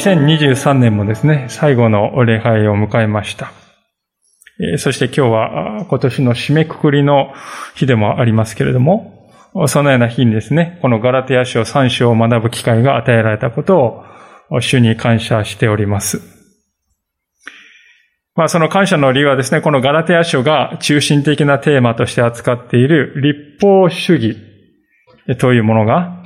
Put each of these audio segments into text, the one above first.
2023年もですね、最後の礼拝を迎えました。そして今日は今年の締めくくりの日でもありますけれども、そのような日にですね、このガラテヤ書3章を学ぶ機会が与えられたことを主に感謝しております。まあその感謝の理由はですね、このガラテヤ書が中心的なテーマとして扱っている立法主義というものが、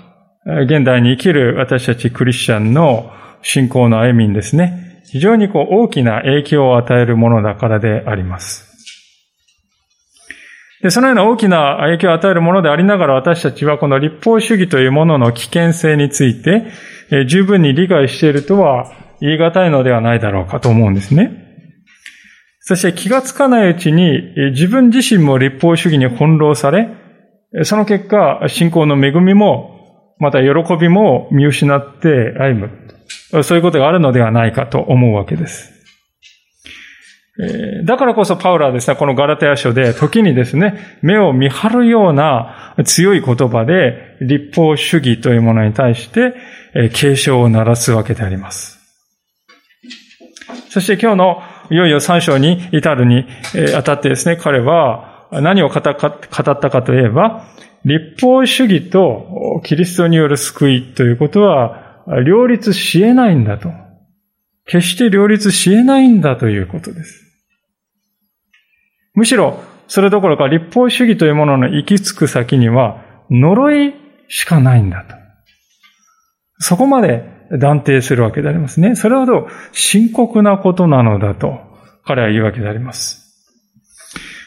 現代に生きる私たちクリスチャンの信仰の歩みにですね、非常にこう大きな影響を与えるものだからであります。で、そのような大きな影響を与えるものでありながら私たちはこの立法主義というものの危険性について、え十分に理解しているとは言い難いのではないだろうかと思うんですね。そして気がつかないうちに自分自身も立法主義に翻弄され、その結果、信仰の恵みも、また喜びも見失って歩む。そういうことがあるのではないかと思うわけです。だからこそパウラはですね、このガラテヤ書で時にですね、目を見張るような強い言葉で立法主義というものに対して警鐘を鳴らすわけであります。そして今日のいよいよ3章に至るにあたってですね、彼は何を語ったかといえば、立法主義とキリストによる救いということは両立し得ないんだと。決して両立し得ないんだということです。むしろ、それどころか立法主義というものの行き着く先には、呪いしかないんだと。そこまで断定するわけでありますね。それほど深刻なことなのだと、彼は言うわけであります。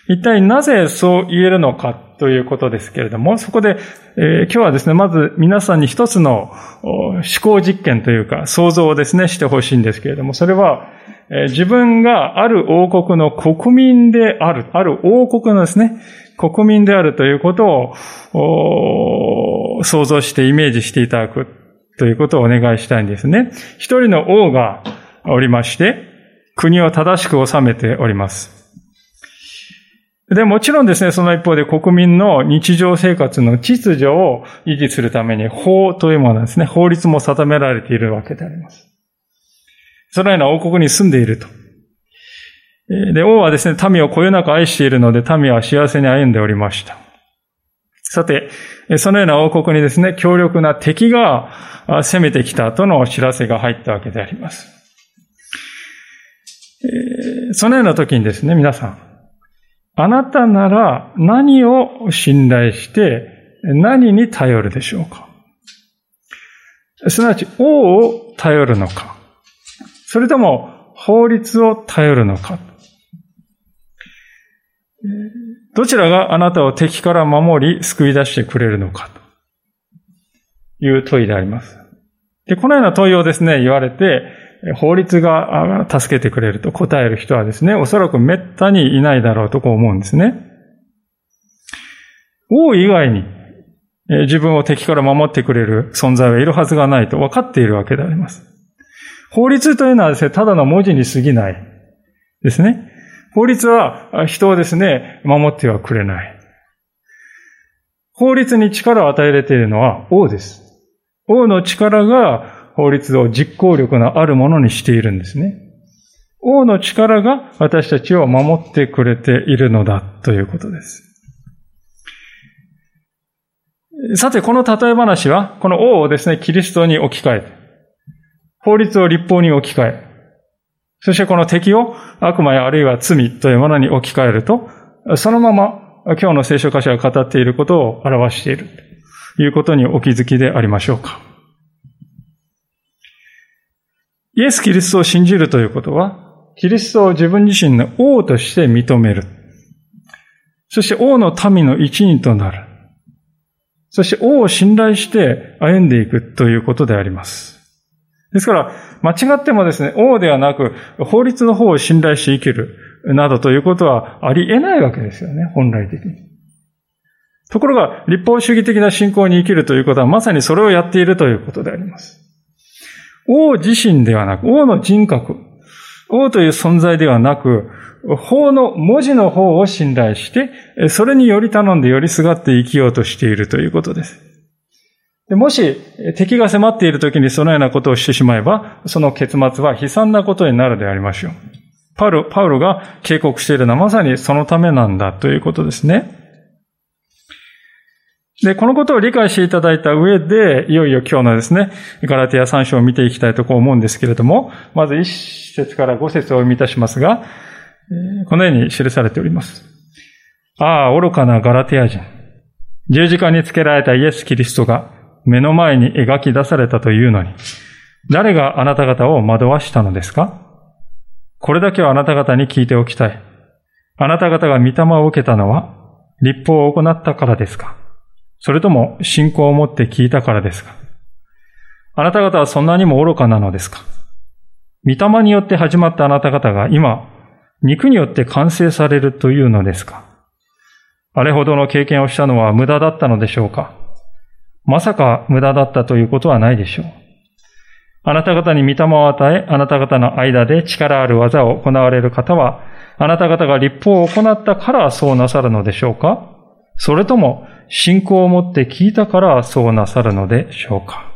一体なぜそう言えるのかということですけれども、そこで、えー、今日はですね、まず皆さんに一つの思考実験というか、想像をですね、してほしいんですけれども、それは、えー、自分がある王国の国民である、ある王国のですね、国民であるということを想像してイメージしていただくということをお願いしたいんですね。一人の王がおりまして、国を正しく治めております。で、もちろんですね、その一方で国民の日常生活の秩序を維持するために法というものですね、法律も定められているわけであります。そのような王国に住んでいると。で、王はですね、民をこよなく愛しているので、民は幸せに歩んでおりました。さて、そのような王国にですね、強力な敵が攻めてきたとの知らせが入ったわけであります。そのような時にですね、皆さん、あなたなら何を信頼して何に頼るでしょうか？すなわち王を頼るのか。それとも法律を頼るのか。どちらがあなたを敵から守り救い出してくれるのか。という問いであります。で、このような問いをですね、言われて、法律が助けてくれると答える人はですね、おそらく滅多にいないだろうとこう思うんですね。王以外に自分を敵から守ってくれる存在はいるはずがないと分かっているわけであります。法律というのはですね、ただの文字に過ぎないですね。法律は人をですね、守ってはくれない。法律に力を与えれているのは王です。王の力が法律を実行力のあるものにしているんですね。王の力が私たちを守ってくれているのだということです。さて、この例え話は、この王をですね、キリストに置き換えて、法律を立法に置き換え、そしてこの敵を悪魔やあるいは罪というものに置き換えると、そのまま今日の聖書箇所が語っていることを表しているということにお気づきでありましょうか。イエス・キリストを信じるということは、キリストを自分自身の王として認める。そして王の民の一員となる。そして王を信頼して歩んでいくということであります。ですから、間違ってもですね、王ではなく、法律の方を信頼して生きる、などということはあり得ないわけですよね、本来的に。ところが、立法主義的な信仰に生きるということは、まさにそれをやっているということであります。王自身ではなく、王の人格、王という存在ではなく、法の文字の方を信頼して、それにより頼んでよりすがって生きようとしているということです。でもし敵が迫っている時にそのようなことをしてしまえば、その結末は悲惨なことになるでありましょう。パウロ、パウロが警告しているのはまさにそのためなんだということですね。で、このことを理解していただいた上で、いよいよ今日のですね、ガラティア3章を見ていきたいとこう思うんですけれども、まず1節から5節を読み出しますが、このように記されております。ああ、愚かなガラティア人。十字架につけられたイエス・キリストが目の前に描き出されたというのに、誰があなた方を惑わしたのですか？これだけはあなた方に聞いておきたい。あなた方が御霊を受けたのは、立法を行ったからですか？それとも信仰を持って聞いたからですか？あなた方はそんなにも愚かなのですか？御霊によって始まったあなた方が今、肉によって完成されるというのですか？あれほどの経験をしたのは無駄だったのでしょうか？まさか無駄だったということはないでしょう。あなた方に御霊を与え、あなた方の間で力ある技を行われる方は、あなた方が立法を行ったからそうなさるのでしょうか？それとも、信仰を持って聞いたからそうなさるのでしょうか？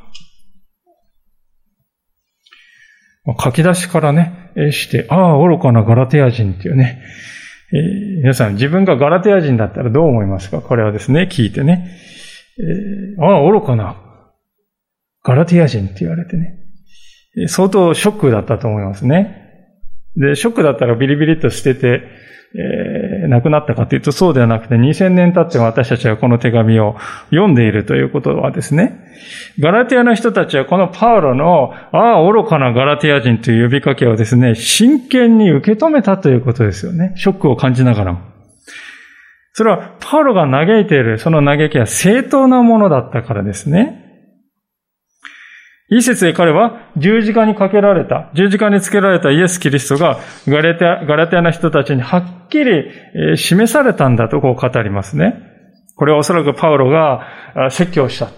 書き出しからね、して、ああ、愚かなガラテア人っていうね、えー、皆さん自分がガラテア人だったらどう思いますか？これはですね、聞いてね。えー、ああ、愚かなガラティア人って言われてね。相当ショックだったと思いますね。で、ショックだったらビリビリと捨てて、えー、亡くなったかというとそうではなくて2000年経っても私たちはこの手紙を読んでいるということはですね、ガラティアの人たちはこのパウロの、ああ、愚かなガラティア人という呼びかけをですね、真剣に受け止めたということですよね。ショックを感じながらも。それは、パウロが嘆いている、その嘆きは正当なものだったからですね。一節で彼は十字架にかけられた、十字架につけられたイエス・キリストがガラテア、ガラテアの人たちにはっきり示されたんだとこう語りますね。これはおそらくパウロが説教した。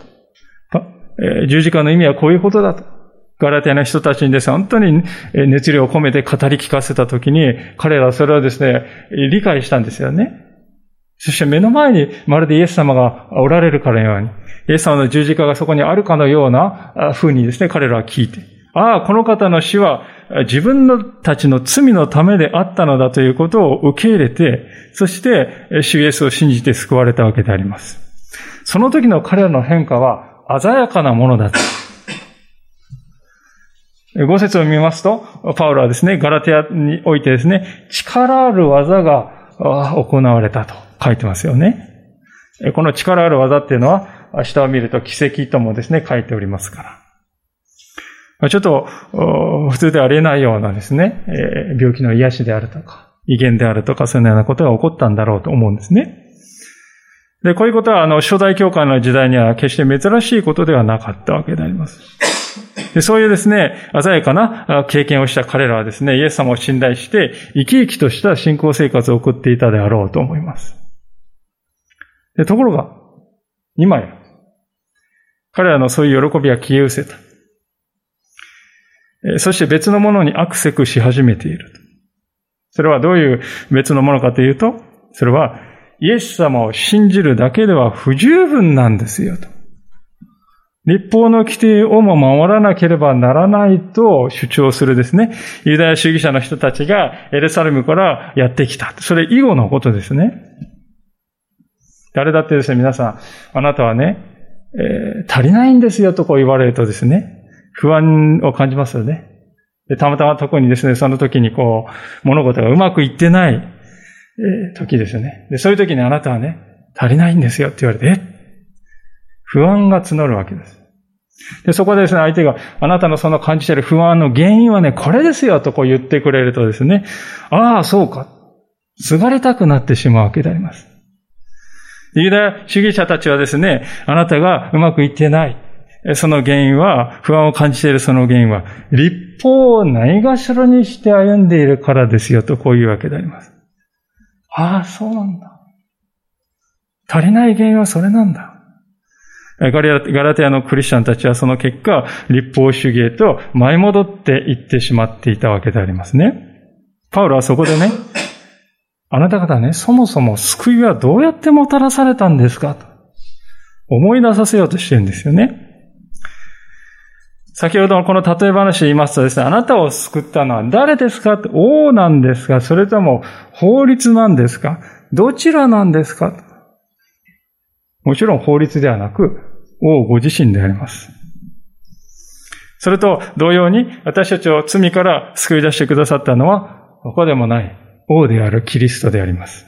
十字架の意味はこういうことだと。ガラテアの人たちにですね、本当に熱量を込めて語り聞かせたときに、彼らはそれをですね、理解したんですよね。そして目の前にまるでイエス様がおられるかのように、イエス様の十字架がそこにあるかのような風にですね、彼らは聞いて、ああ、この方の死は自分のたちの罪のためであったのだということを受け入れて、そして主イエスを信じて救われたわけであります。その時の彼らの変化は鮮やかなものだった。五節を見ますと、パウロはですね、ガラテアにおいてですね、力ある技が行われたと書いてますよね。この力ある技っていうのは、下を見ると奇跡ともですね、書いておりますから。ちょっと、普通でありえないようなですね、病気の癒しであるとか、威厳であるとか、そういうようなことが起こったんだろうと思うんですね。で、こういうことは、あの、初代教会の時代には決して珍しいことではなかったわけであります。でそういうですね、鮮やかな経験をした彼らはですね、イエス様を信頼して、生き生きとした信仰生活を送っていたであろうと思います。でところが、今や、彼らのそういう喜びは消え失せた。そして別のものにアクセクし始めている。それはどういう別のものかというと、それはイエス様を信じるだけでは不十分なんですよと。立法の規定をも守らなければならないと主張するですね、ユダヤ主義者の人たちがエルサレムからやってきた。それ以後のことですね。誰だってですね、皆さん、あなたはね、えー、足りないんですよとこう言われるとですね、不安を感じますよね。でたまたま特にですね、その時にこう、物事がうまくいってない、えー、時ですよね。で、そういう時にあなたはね、足りないんですよって言われて、え不安が募るわけです。で、そこでですね、相手があなたのその感じている不安の原因はね、これですよとこう言ってくれるとですね、ああ、そうか。すがりたくなってしまうわけであります。ユダヤ主義者たちはですね、あなたがうまくいってない。その原因は、不安を感じているその原因は、立法をないがしろにして歩んでいるからですよと、こういうわけであります。ああ、そうなんだ。足りない原因はそれなんだ。ガラテアのクリスチャンたちはその結果、立法主義へと舞い戻っていってしまっていたわけでありますね。パウロはそこでね、あなた方ね、そもそも救いはどうやってもたらされたんですか？と。思い出させようとしてるんですよね。先ほどのこの例え話で言いますとですね、あなたを救ったのは誰ですか？王なんですか？それとも法律なんですか？どちらなんですか？もちろん法律ではなく、王ご自身であります。それと同様に私たちを罪から救い出してくださったのは他でもない。王であるキリストであります。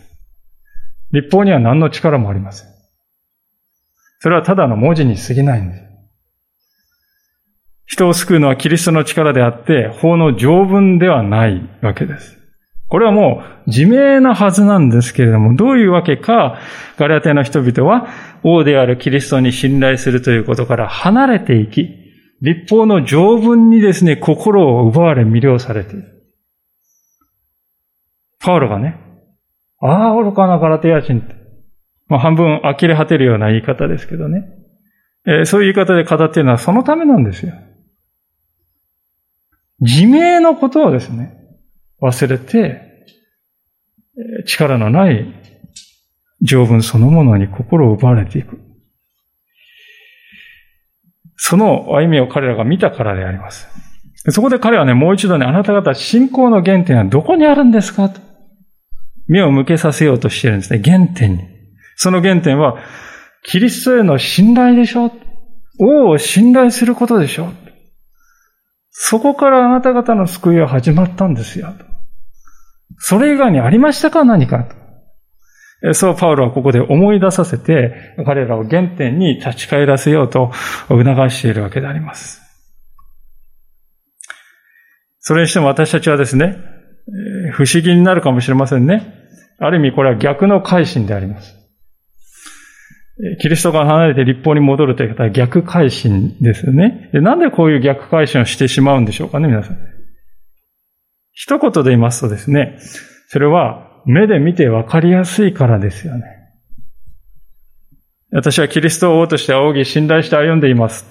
立法には何の力もありません。それはただの文字に過ぎないんです。人を救うのはキリストの力であって、法の条文ではないわけです。これはもう自明なはずなんですけれども、どういうわけか、ガラテの人々は王であるキリストに信頼するということから離れていき、立法の条文にですね、心を奪われ魅了されている。パウロがね、ああ、愚かなガラテヤ人って、まあ、半分呆れ果てるような言い方ですけどね。えー、そういう言い方で語っているのはそのためなんですよ。自明のことをですね、忘れて、力のない条文そのものに心を奪われていく。その歩みを彼らが見たからであります。そこで彼はね、もう一度ね、あなた方信仰の原点はどこにあるんですかと。目を向けさせようとしてるんですね。原点に。その原点は、キリストへの信頼でしょ？王を信頼することでしょ？そこからあなた方の救いは始まったんですよ。それ以外にありましたか？何かそうパウロはここで思い出させて、彼らを原点に立ち返らせようと促しているわけであります。それにしても私たちはですね、不思議になるかもしれませんね。ある意味これは逆の改心であります。キリストから離れて立法に戻るという方は逆改心ですよね。なんでこういう逆改心をしてしまうんでしょうかね、皆さん。一言で言いますとですね、それは目で見て分かりやすいからですよね。私はキリストを王として仰ぎ信頼して歩んでいます。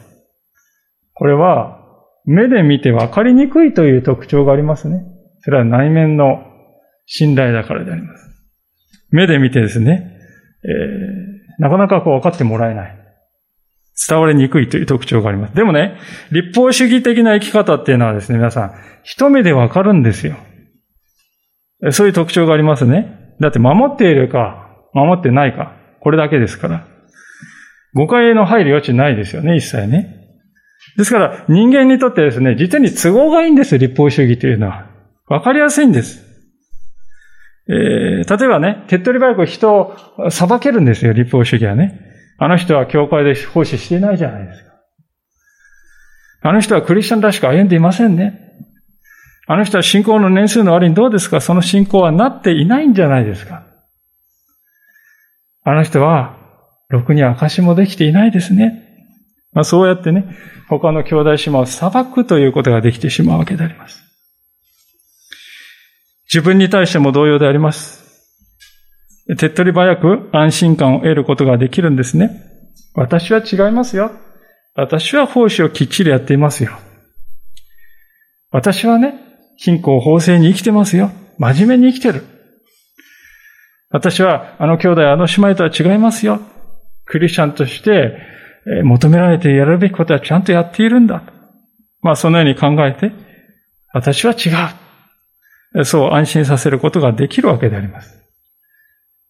これは目で見て分かりにくいという特徴がありますね。それは内面の信頼だからであります。目で見てですね、えーなかなかこう分かってもらえない。伝わりにくいという特徴があります。でもね、立法主義的な生き方っていうのはですね、皆さん、一目でわかるんですよ。そういう特徴がありますね。だって守っているか、守ってないか、これだけですから。誤解の入る余地ないですよね、一切ね。ですから、人間にとってですね、実に都合がいいんです、立法主義というのは。わかりやすいんです。えー、例えばね、手っ取り早く人を裁けるんですよ、立法主義はね。あの人は教会で奉仕していないじゃないですか。あの人はクリスチャンらしく歩んでいませんね。あの人は信仰の年数の割にどうですか？その信仰はなっていないんじゃないですか。あの人は、ろくに証もできていないですね。まあ、そうやってね、他の兄弟姉妹を裁くということができてしまうわけであります。自分に対しても同様であります。手っ取り早く安心感を得ることができるんですね。私は違いますよ。私は奉仕をきっちりやっていますよ。私はね、貧困法制に生きてますよ。真面目に生きてる。私はあの兄弟、あの姉妹とは違いますよ。クリスチャンとして求められてやるべきことはちゃんとやっているんだ。まあそのように考えて、私は違う。そう安心させることができるわけであります。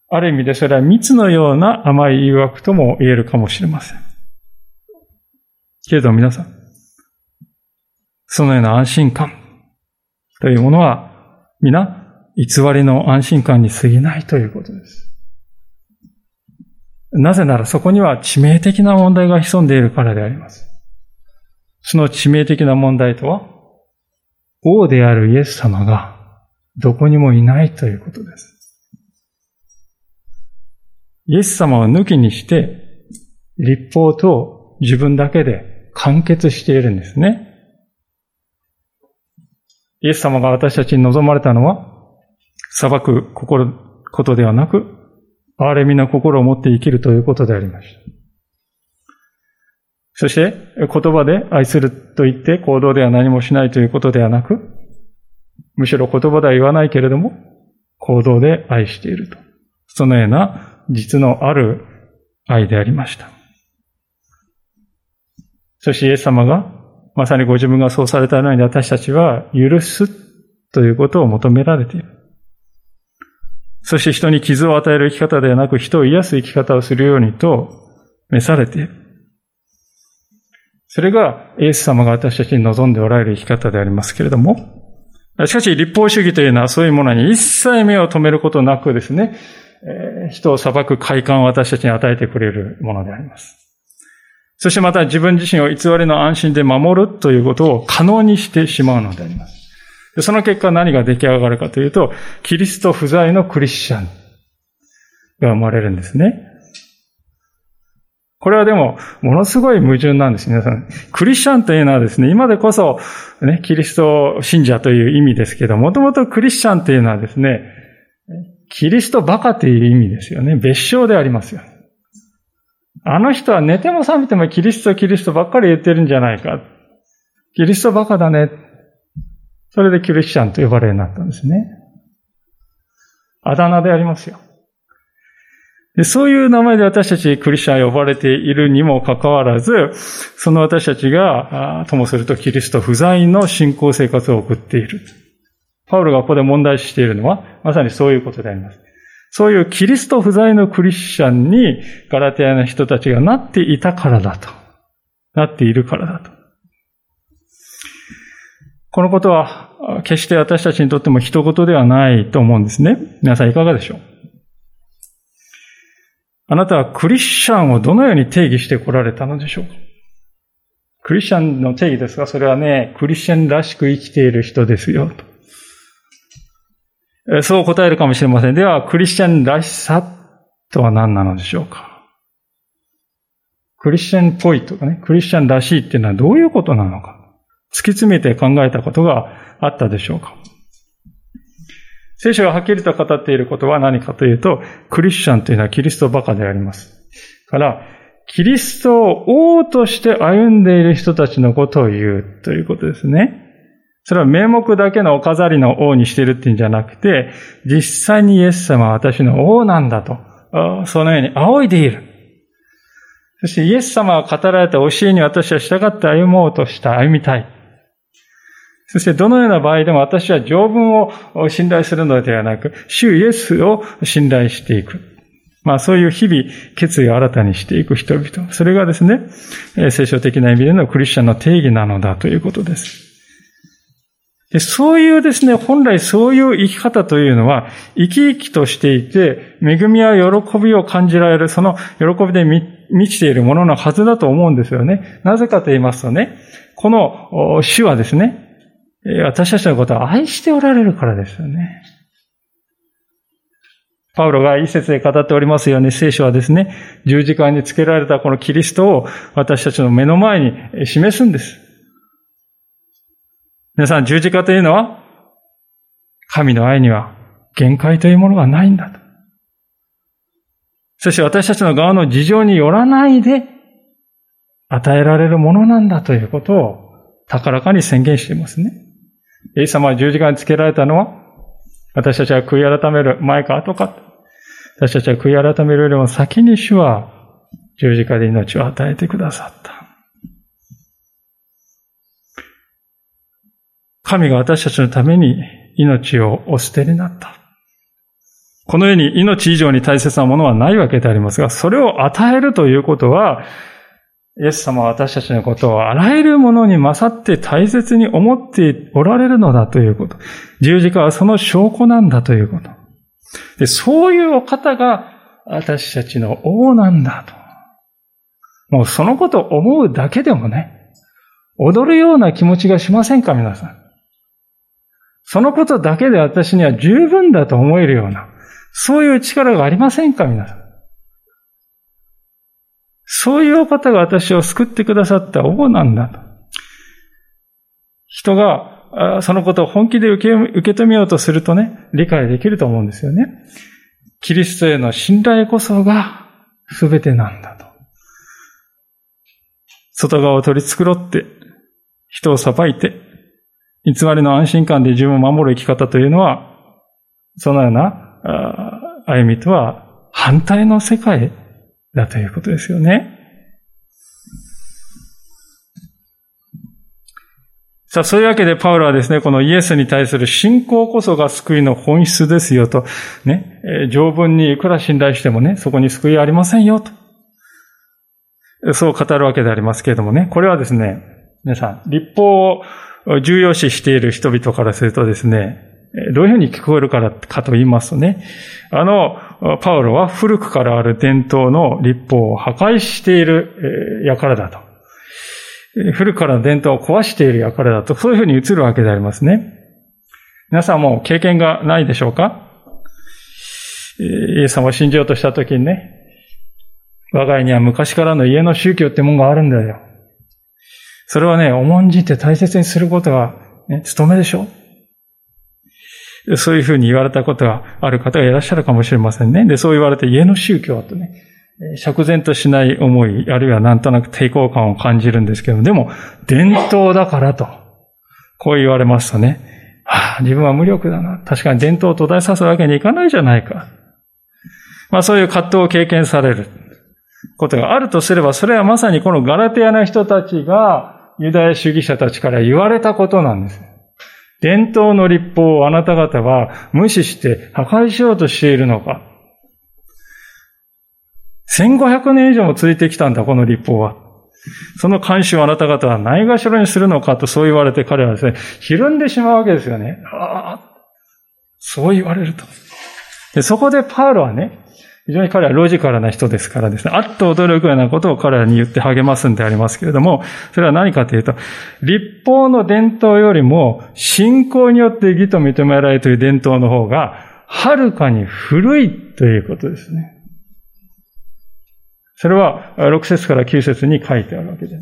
ある意味でそれは蜜のような甘い誘惑とも言えるかもしれません。けれど皆さん、そのような安心感というものは皆偽りの安心感に過ぎないということです。なぜならそこには致命的な問題が潜んでいるからであります。その致命的な問題とは、王であるイエス様がどこにもいないということです。イエス様を抜きにして、立法と自分だけで完結しているんですね。イエス様が私たちに望まれたのは、裁く心、ことではなく、憐れみの心を持って生きるということでありました。そして、言葉で愛すると言って行動では何もしないということではなく、むしろ言葉では言わないけれども、行動で愛していると。そのような実のある愛でありました。そしてイエス様が、まさにご自分がそうされたように私たちは許すということを求められている。そして人に傷を与える生き方ではなく人を癒す生き方をするようにと召されている。それがイエス様が私たちに望んでおられる生き方でありますけれども、しかし立法主義というのはそういうものに一切目を止めることなくですね、人を裁く快感を私たちに与えてくれるものであります。そしてまた自分自身を偽りの安心で守るということを可能にしてしまうのであります。その結果何が出来上がるかというと、キリスト不在のクリスチャンが生まれるんですね。これはでも、ものすごい矛盾なんです、皆さん。クリスチャンというのはですね、今でこそ、ね、キリスト信者という意味ですけど、もともとクリスチャンというのはですね、キリストバカという意味ですよね。別称でありますよ。あの人は寝ても覚めてもキリスト、キリストばっかり言ってるんじゃないか。キリストバカだね。それでキリスチャンと呼ばれるようになったんですね。あだ名でありますよ。でそういう名前で私たちクリスチャン呼ばれているにもかかわらず、その私たちが、ともするとキリスト不在の信仰生活を送っている。パウロがここで問題視しているのは、まさにそういうことであります。そういうキリスト不在のクリスチャンにガラテアの人たちがなっていたからだと。なっているからだと。このことは決して私たちにとっても一言ではないと思うんですね。皆さんいかがでしょう？あなたはクリスチャンをどのように定義してこられたのでしょうか？クリスチャンの定義ですが、それはね、クリスチャンらしく生きている人ですよ。とそう答えるかもしれません。では、クリスチャンらしさとは何なのでしょうか？クリスチャンっぽいとかね、クリスチャンらしいっていうのはどういうことなのか？突き詰めて考えたことがあったでしょうか？聖書がはっきりと語っていることは何かというと、クリスチャンというのはキリストバカであります。から、キリストを王として歩んでいる人たちのことを言うということですね。それは名目だけのお飾りの王にしているっていうんじゃなくて、実際にイエス様は私の王なんだと、そのように仰いでいる。そしてイエス様が語られた教えに私は従って歩もうとした歩みたい。そしてどのような場合でも私は条文を信頼するのではなく、主イエスを信頼していく。まあそういう日々決意を新たにしていく人々。それがですね、聖書的な意味でのクリスチャンの定義なのだということです。でそういうですね、本来そういう生き方というのは、生き生きとしていて、恵みや喜びを感じられる、その喜びで満ちているもののはずだと思うんですよね。なぜかと言いますとね、この主はですね、私たちのことを愛しておられるからですよね。パウロが一節で語っておりますように、聖書はですね、十字架につけられたこのキリストを私たちの目の前に示すんです。皆さん、十字架というのは、神の愛には限界というものがないんだと。そして私たちの側の事情によらないで与えられるものなんだということを高らかに宣言していますね。イエス様は十字架につけられたのは、私たちは悔い改める前か後か。私たちは悔い改めるよりも先に主は十字架で命を与えてくださった。神が私たちのために命をお捨てになった。この世に命以上に大切なものはないわけでありますが、それを与えるということは、イエス様は私たちのことをあらゆるものに勝って大切に思っておられるのだということ。十字架はその証拠なんだということ。でそういうお方が私たちの王なんだと。もうそのことを思うだけでもね、踊るような気持ちがしませんか皆さん。そのことだけで私には十分だと思えるような、そういう力がありませんか皆さん。そういうお方が私を救ってくださった王なんだと。人がそのことを本気で受け受け止めようとするとね、理解できると思うんですよね。キリストへの信頼こそが全てなんだと。外側を取り繕って、人を裁いて、偽りの安心感で自分を守る生き方というのは、そのような歩みとは反対の世界だということですよね。さあ、そういうわけでパウロはですね、このイエスに対する信仰こそが救いの本質ですよと、ね、え条文にいくら信頼してもね、そこに救いはありませんよと。そう語るわけでありますけれどもね、これはですね、皆さん、立法を重要視している人々からするとですね、どういうふうに聞こえるからかと言いますとね、あの、パウロは古くからある伝統の立法を破壊している輩だと。古くからの伝統を壊している輩だと、そういうふうに映るわけでありますね。皆さんも経験がないでしょうか？イエス様を信じようとしたときにね、我が家には昔からの家の宗教ってもんがあるんだよ。それはね、重んじて大切にすることが、ね、務めでしょそういうふうに言われたことがある方がいらっしゃるかもしれませんね。で、そう言われて家の宗教とね、釈然としない思い、あるいはなんとなく抵抗感を感じるんですけど、でも、伝統だからと、こう言われますとね、はあ、自分は無力だな。確かに伝統を途絶えさすわけにいかないじゃないか。まあそういう葛藤を経験されることがあるとすれば、それはまさにこのガラテアな人たちがユダヤ主義者たちから言われたことなんです。伝統の立法をあなた方は無視して破壊しようとしているのか。1500年以上も続いてきたんだ、この立法は。その監視をあなた方はないがしろにするのかとそう言われて彼はですね、ひるんでしまうわけですよね。ああ、そう言われると。でそこでパウロはね、非常に彼はロジカルな人ですからですね、あっと驚くようなことを彼らに言って励ますんでありますけれども、それは何かというと、立法の伝統よりも信仰によって義と認められるという伝統の方が、はるかに古いということですね。それは、6節から9節に書いてあるわけです。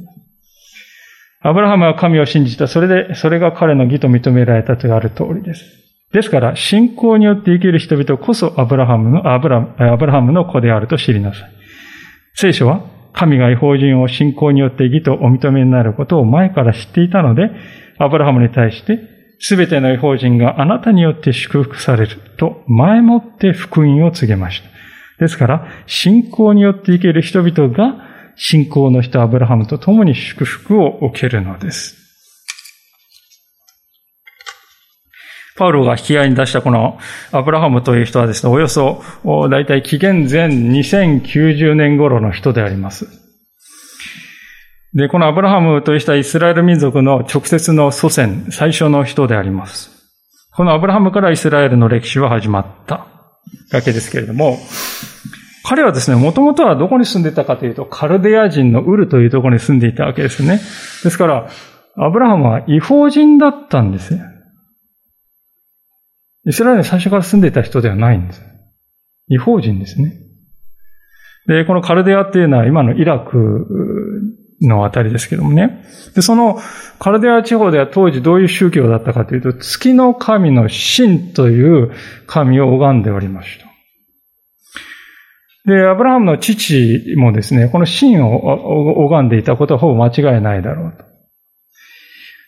アブラハムは神を信じた。それで、それが彼の義と認められたとある通りです。ですから、信仰によって生きる人々こそアブラハムの、アブラアブラハムの子であると知りなさい。聖書は、神が違法人を信仰によって義とお認めになることを前から知っていたので、アブラハムに対して、すべての違法人があなたによって祝福されると前もって福音を告げました。ですから、信仰によって生きる人々が、信仰の人アブラハムと共に祝福を受けるのです。パウロが引き合いに出したこのアブラハムという人はですね、およそ、だいたい紀元前2090年頃の人であります。で、このアブラハムという人はイスラエル民族の直接の祖先、最初の人であります。このアブラハムからイスラエルの歴史は始まったわけですけれども、彼はですね、もともとはどこに住んでいたかというと、カルデア人のウルというところに住んでいたわけですね。ですから、アブラハムは違法人だったんですね。イスラエルに最初から住んでいた人ではないんです。違法人ですね。で、このカルデアっていうのは今のイラクのあたりですけどもね。で、そのカルデア地方では当時どういう宗教だったかというと、月の神の神という神を拝んでおりました。で、アブラハムの父もですね、この神を拝んでいたことはほぼ間違いないだろうと。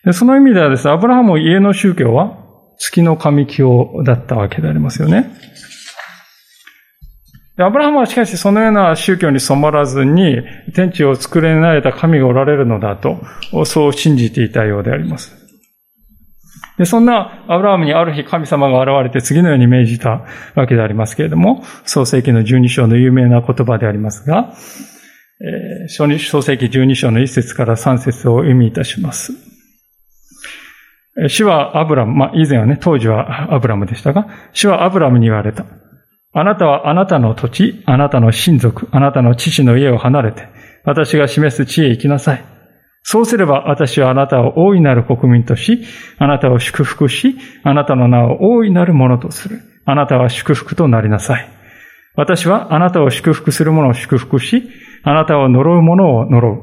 でその意味ではですね、アブラハム家の宗教は月の神教だったわけでありますよね。アブラハムはしかしそのような宗教に染まらずに、天地を作れられた神がおられるのだと、そう信じていたようであります。で、そんなアブラハムにある日神様が現れて次のように命じたわけでありますけれども、創世記の12章の有名な言葉でありますが、えー、創世記12章の1節から3節を意味いたします。主はアブラム、まあ以前はね、当時はアブラムでしたが、主はアブラムに言われた。あなたはあなたの土地、あなたの親族、あなたの父の家を離れて、私が示す地へ行きなさい。そうすれば私はあなたを大いなる国民とし、あなたを祝福し、あなたの名を大いなるものとする。あなたは祝福となりなさい。私はあなたを祝福する者を祝福し、あなたを呪う者を呪う。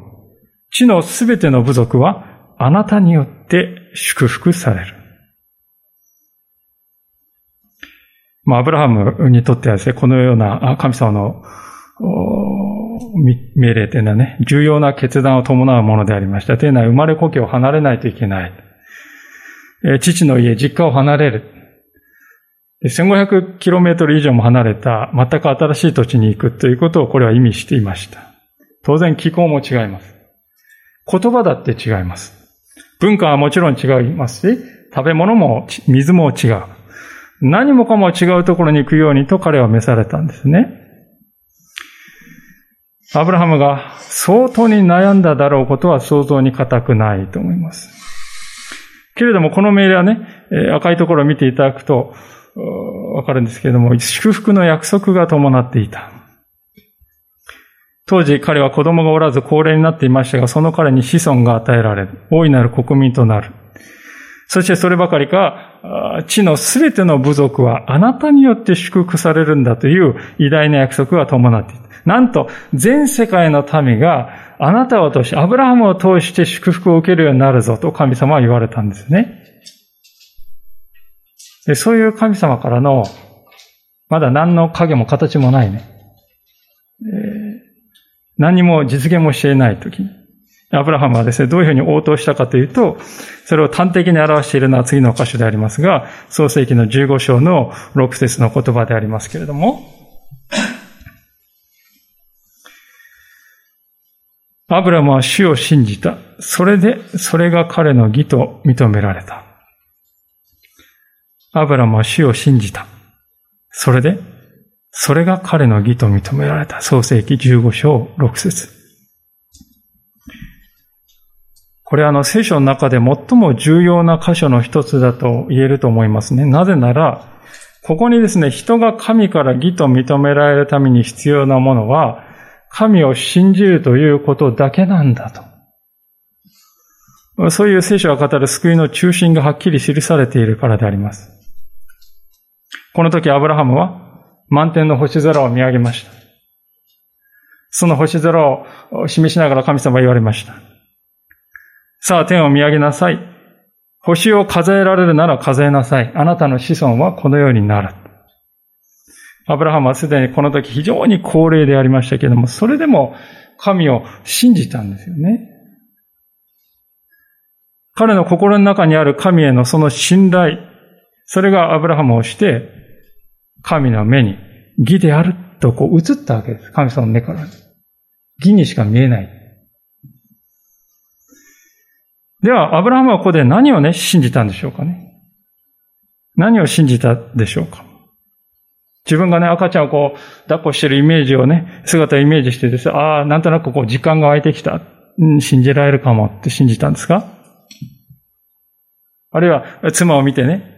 地のすべての部族はあなたによって祝福される。まあ、アブラハムにとってはですね、このような神様の命令というのはね、重要な決断を伴うものでありました。というのは、生まれ故郷を離れないといけない。父の家、実家を離れる。1500km 以上も離れた全く新しい土地に行くということをこれは意味していました。当然気候も違います。言葉だって違います。文化はもちろん違いますし、食べ物も水も違う。何もかも違うところに行くようにと彼は召されたんですね。アブラハムが相当に悩んだだろうことは想像に難くないと思います。けれどもこの命令はね、赤いところを見ていただくとわかるんですけれども、祝福の約束が伴っていた。当時彼は子供がおらず高齢になっていましたが、その彼に子孫が与えられる。大いなる国民となる。そしてそればかりか、地のすべての部族はあなたによって祝福されるんだという偉大な約束が伴っていた。なんと、全世界の民があなたを通して、アブラハムを通して祝福を受けるようになるぞと神様は言われたんですね。でそういう神様からの、まだ何の影も形もないね。何も実現もしていない時に、アブラハムはですね、どういうふうに応答したかというと、それを端的に表しているのは次の箇所でありますが、創世記の15章の6節の言葉でありますけれども、アブラムは主を信じた。それで、それが彼の義と認められた。アブラムは主を信じた。それで、それが彼の義と認められた。創世記15章6節これはあの聖書の中で最も重要な箇所の一つだと言えると思いますね。なぜなら、ここにですね、人が神から義と認められるために必要なものは、神を信じるということだけなんだと。そういう聖書が語る救いの中心がはっきり記されているからであります。この時アブラハムは満天の星空を見上げました。その星空を示しながら神様は言われました。さあ天を見上げなさい。星を数えられるなら数えなさい。あなたの子孫はこのようになる。アブラハムはすでにこの時非常に高齢でありましたけれども、それでも神を信じたんですよね。彼の心の中にある神へのその信頼、それがアブラハムをして、神の目に義であるとこう映ったわけです。神様の目から。義にしか見えない。では、アブラハムはここで何をね、信じたんでしょうかね。何を信じたでしょうか。自分がね、赤ちゃんをこう、抱っこしてるイメージをね、姿をイメージしてですああ、なんとなくこう、時間が湧いてきた。うん、信じられるかもって信じたんですかあるいは、妻を見てね、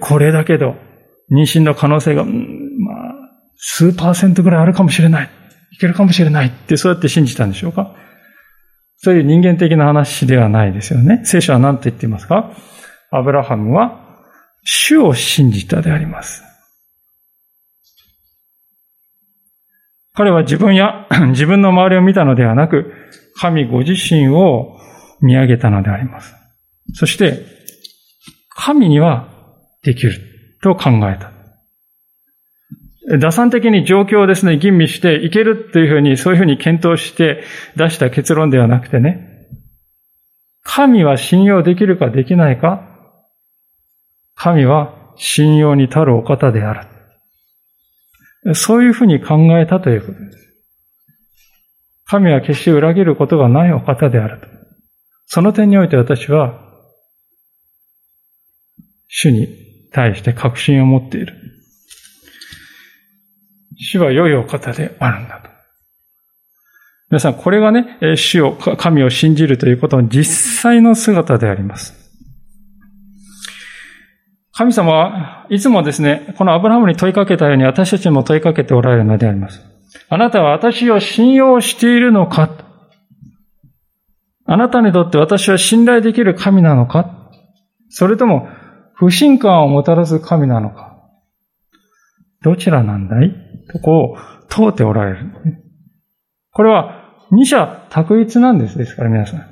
これだけど、妊娠の可能性が、まあ、数パーセントぐらいあるかもしれない。いけるかもしれないって、そうやって信じたんでしょうか？そういう人間的な話ではないですよね。聖書は何と言っていますか？アブラハムは、主を信じたであります。彼は自分や 自分の周りを見たのではなく、神ご自身を見上げたのであります。そして、神にはできると考えた。打算的に状況をですね、吟味していけるというふうに、そういうふうに検討して出した結論ではなくてね、神は信用できるかできないか神は信用に足るお方である。そういうふうに考えたということです。神は決して裏切ることがないお方であると。その点において私は、主に対して確信を持っている。主は良いお方であるんだと。皆さん、これがね、主を、神を信じるということの実際の姿であります。神様はいつもですね、このアブラハムに問いかけたように私たちも問いかけておられるのであります。あなたは私を信用しているのか？あなたにとって私は信頼できる神なのか？それとも不信感をもたらす神なのかどちらなんだい？とこう問うておられる。これは二者択一なんです。ですから皆さん。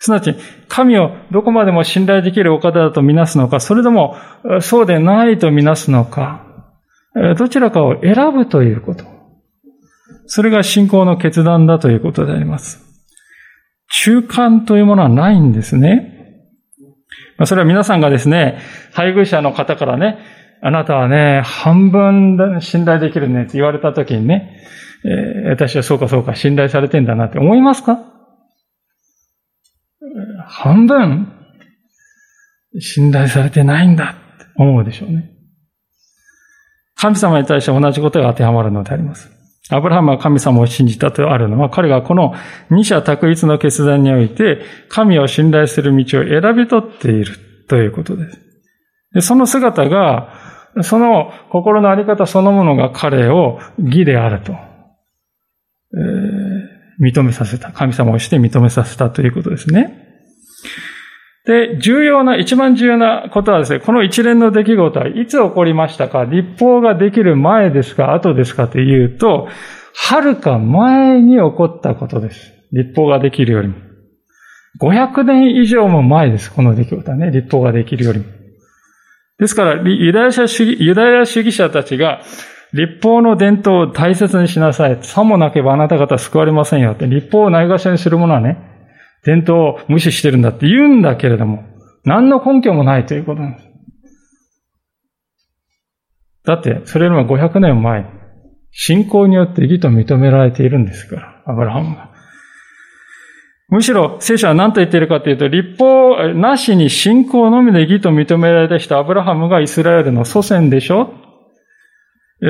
すなわち、神をどこまでも信頼できるお方だとみなすのか、それともそうでないとみなすのか、どちらかを選ぶということ。それが信仰の決断だということであります。中間というものはないんですね。まあそれは皆さんがですね、配偶者の方からね、あなたはね、半分信頼できるねって言われた時にね、えー、私はそうかそうか信頼されてんだなって思いますか？半分信頼されてないんだって思うでしょうね。神様に対して同じことが当てはまるのであります。アブラハムは神様を信じたとあるのは、彼がこの二者択一の決断において、神を信頼する道を選び取っているということです。でその姿が、その心のあり方そのものが彼を義であると、えー、認めさせた。神様をして認めさせたということですね。で、重要な、一番重要なことはですね、この一連の出来事はいつ起こりましたか立法ができる前ですか後ですかというと、はるか前に起こったことです。立法ができるよりも。500年以上も前です、この出来事はね、立法ができるよりも。ですから、ユダヤ主義ユダヤ主義者たちが、立法の伝統を大切にしなさい。さもなければあなた方救われませんよって。立法をないがしろにするものはね、伝統を無視してるんだって言うんだけれども、何の根拠もないということなんです。だって、それよりも500年前、信仰によって義と認められているんですから、アブラハムが。むしろ、聖書は何と言っているかというと、立法なしに信仰のみで義と認められた人、アブラハムがイスラエルの祖先でしょ？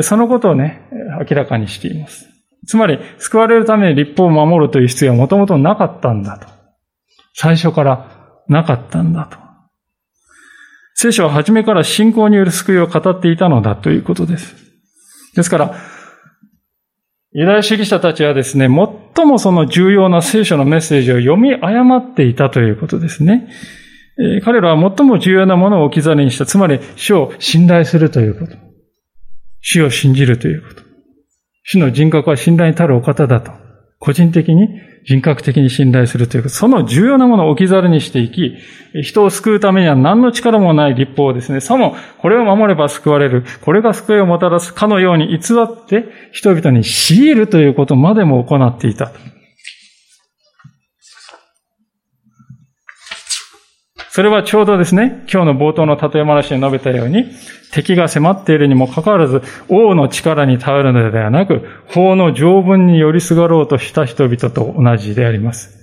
そのことをね、明らかにしています。つまり、救われるために立法を守るという必要はもともとなかったんだと。最初からなかったんだと。聖書は初めから信仰による救いを語っていたのだということです。ですから、ユダヤ主義者たちはですね、最もその重要な聖書のメッセージを読み誤っていたということですね。え、彼らは最も重要なものを置き去りにした。つまり、主を信頼するということ。主を信じるということ。主の人格は信頼に足るお方だと。個人的に人格的に信頼するという、その重要なものを置き去りにしていき、人を救うためには何の力もない立法をですね、さもこれを守れば救われる、これが救いをもたらすかのように偽って人々に強いるということまでも行っていた。それはちょうどですね、今日の冒頭の例え話に述べたように、敵が迫っているにもかかわらず、王の力に頼るのではなく、法の条文に寄りすがろうとした人々と同じであります。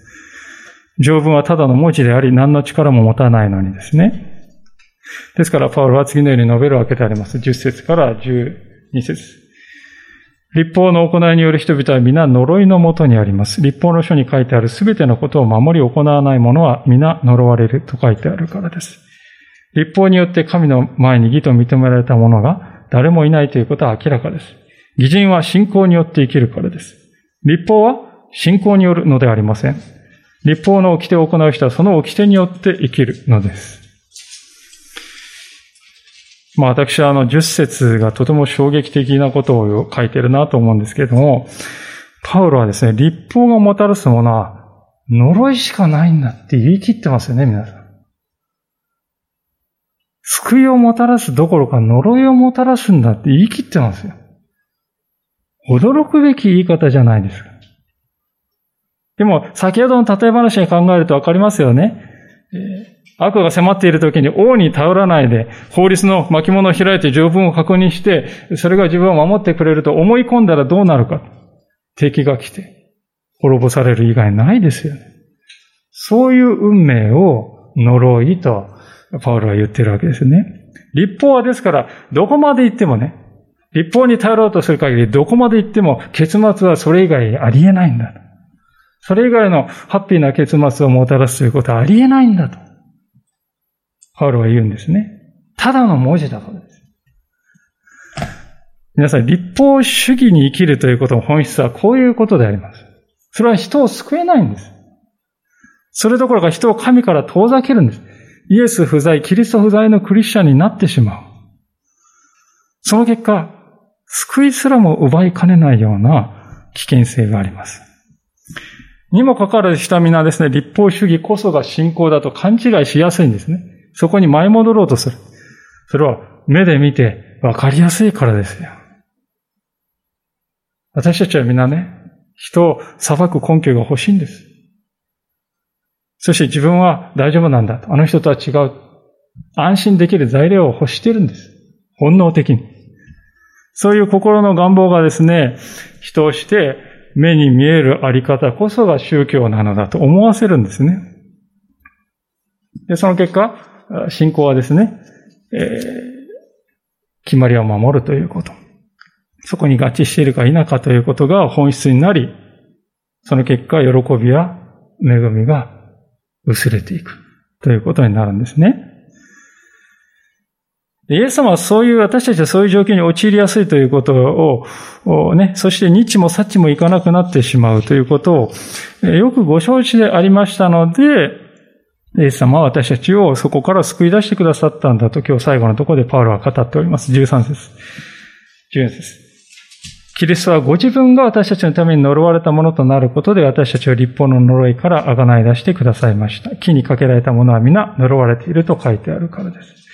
条文はただの文字であり、何の力も持たないのにですね。ですから、パウロは次のように述べるわけであります。10節から12節立法の行いによる人々は皆呪いのもとにあります。立法の書に書いてあるすべてのことを守り行わない者は皆呪われると書いてあるからです。立法によって神の前に義と認められた者が誰もいないということは明らかです。義人は信仰によって生きるからです。立法は信仰によるのではありません。立法の掟を行う人はその掟によって生きるのです。まあ私はあの十節がとても衝撃的なことを書いてるなと思うんですけれども、パウロはですね、立法がもたらすものは呪いしかないんだって言い切ってますよね、皆さん。救いをもたらすどころか呪いをもたらすんだって言い切ってますよ。驚くべき言い方じゃないですか。でも、先ほどの例え話に考えるとわかりますよね。悪が迫っている時に王に頼らないで、法律の巻物を開いて条文を確認して、それが自分を守ってくれると思い込んだらどうなるか。敵が来て、滅ぼされる以外ないですよね。そういう運命を呪いと、パウロは言ってるわけですね。立法はですから、どこまで行ってもね、立法に頼ろうとする限り、どこまで行っても結末はそれ以外ありえないんだ。それ以外のハッピーな結末をもたらすということはありえないんだと。パウロは言うんですね。ただの文字だからです。皆さん、立法主義に生きるということの本質はこういうことであります。それは人を救えないんです。それどころか人を神から遠ざけるんです。イエス不在、キリスト不在のクリスチャンになってしまう。その結果、救いすらも奪いかねないような危険性があります。にもかかわらず人は皆ですね、立法主義こそが信仰だと勘違いしやすいんですね。そこに舞い戻ろうとする。それは目で見て分かりやすいからですよ。私たちは皆ね、人を裁く根拠が欲しいんです。そして自分は大丈夫なんだと。あの人とは違う。安心できる材料を欲してるんです。本能的に。そういう心の願望がですね、人をして目に見えるあり方こそが宗教なのだと思わせるんですね。で、その結果、信仰はですね、えー、決まりを守るということ。そこに合致しているか否かということが本質になり、その結果、喜びや恵みが薄れていくということになるんですね。イエス様はそういう、私たちはそういう状況に陥りやすいということを、ね、そして日もサチもいかなくなってしまうということを、よくご承知でありましたので、イエス様は私たちをそこから救い出してくださったんだと今日最後のところでパウロは語っております。13節。14節。キリストはご自分が私たちのために呪われたものとなることで私たちを立法の呪いから贖い出してくださいました。木にかけられたものは皆呪われていると書いてあるからです。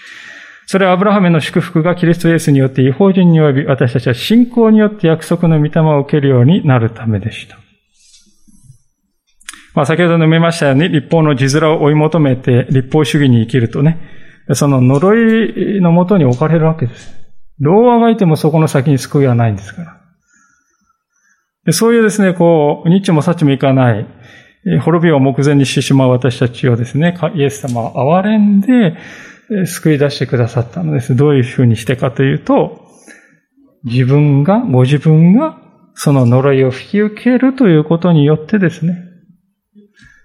それはアブラハムの祝福がキリストイエスによって違法人に及び私たちは信仰によって約束の御霊を受けるようになるためでした。まあ先ほど述べましたように立法の字面を追い求めて立法主義に生きるとね、その呪いのもとに置かれるわけです。どうあがいてもそこの先に救いはないんですから。でそういうですね、こう、ニッチもサチもいかない、滅びを目前にしてしまう私たちをですね、イエス様は憐れんで救い出してくださったのです。どういうふうにしてかというと、自分が、ご自分がその呪いを引き受けるということによってですね、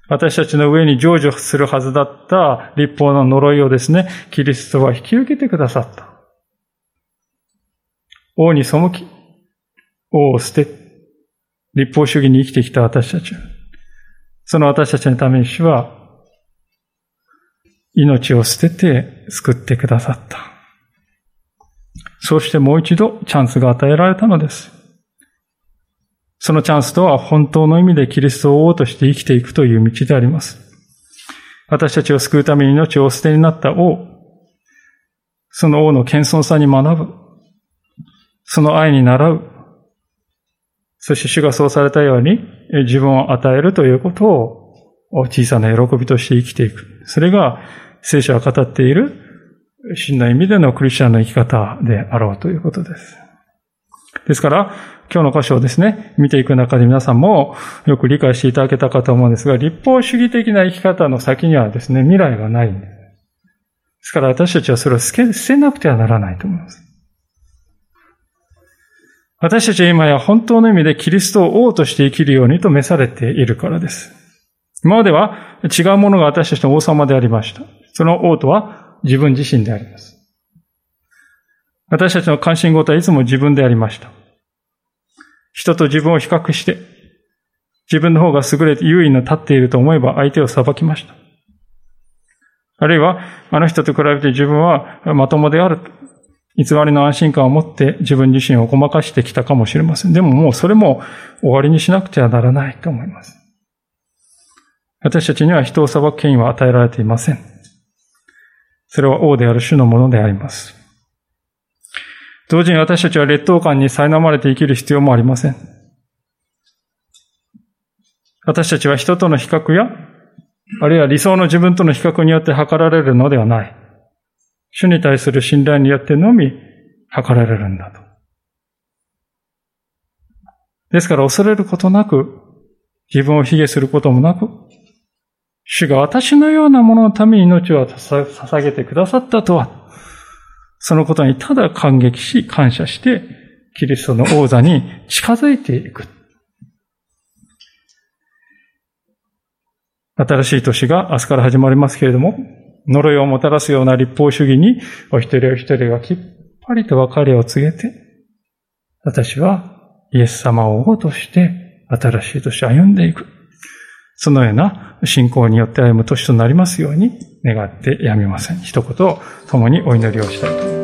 私たちの上に成就するはずだった立法の呪いをですね、キリストは引き受けてくださった。王に背き、王を捨て、立法主義に生きてきた私たち。その私たちのために主は、命を捨てて救ってくださった。そうしてもう一度チャンスが与えられたのです。そのチャンスとは本当の意味でキリストを王として生きていくという道であります。私たちを救うために命を捨てになった王、その王の謙遜さに学ぶ、その愛に習う、そして主がそうされたように自分を与えるということを小さな喜びとして生きていく。それが聖書が語っている真の意味でのクリスチャンの生き方であろうということです。ですから、今日の箇所をですね、見ていく中で皆さんもよく理解していただけたかと思うんですが、立法主義的な生き方の先にはですね、未来がないんです。ですから私たちはそれを捨てなくてはならないと思います。私たちは今や本当の意味でキリストを王として生きるようにと召されているからです。今までは違うものが私たちの王様でありました。その王とは自分自身であります。私たちの関心事はいつも自分でありました。人と自分を比較して、自分の方が優れて優位に立っていると思えば相手を裁きました。あるいは、あの人と比べて自分はまともである。偽りの安心感を持って自分自身をごまかしてきたかもしれません。でももうそれも終わりにしなくてはならないと思います。私たちには人を裁く権威は与えられていません。それは王である種のものであります。同時に私たちは劣等感に苛まれて生きる必要もありません。私たちは人との比較や、あるいは理想の自分との比較によって測られるのではない。主に対する信頼によってのみ測られるんだと。ですから恐れることなく、自分を卑下することもなく、主が私のようなもののために命を捧げてくださったとは、そのことにただ感激し、感謝して、キリストの王座に近づいていく。新しい年が明日から始まりますけれども、呪いをもたらすような立法主義に、お一人お一人がきっぱりと別れを告げて、私はイエス様を王として新しい年歩んでいく。そのような信仰によって歩む年となりますように願ってやみません。一言を共にお祈りをしたいと思います。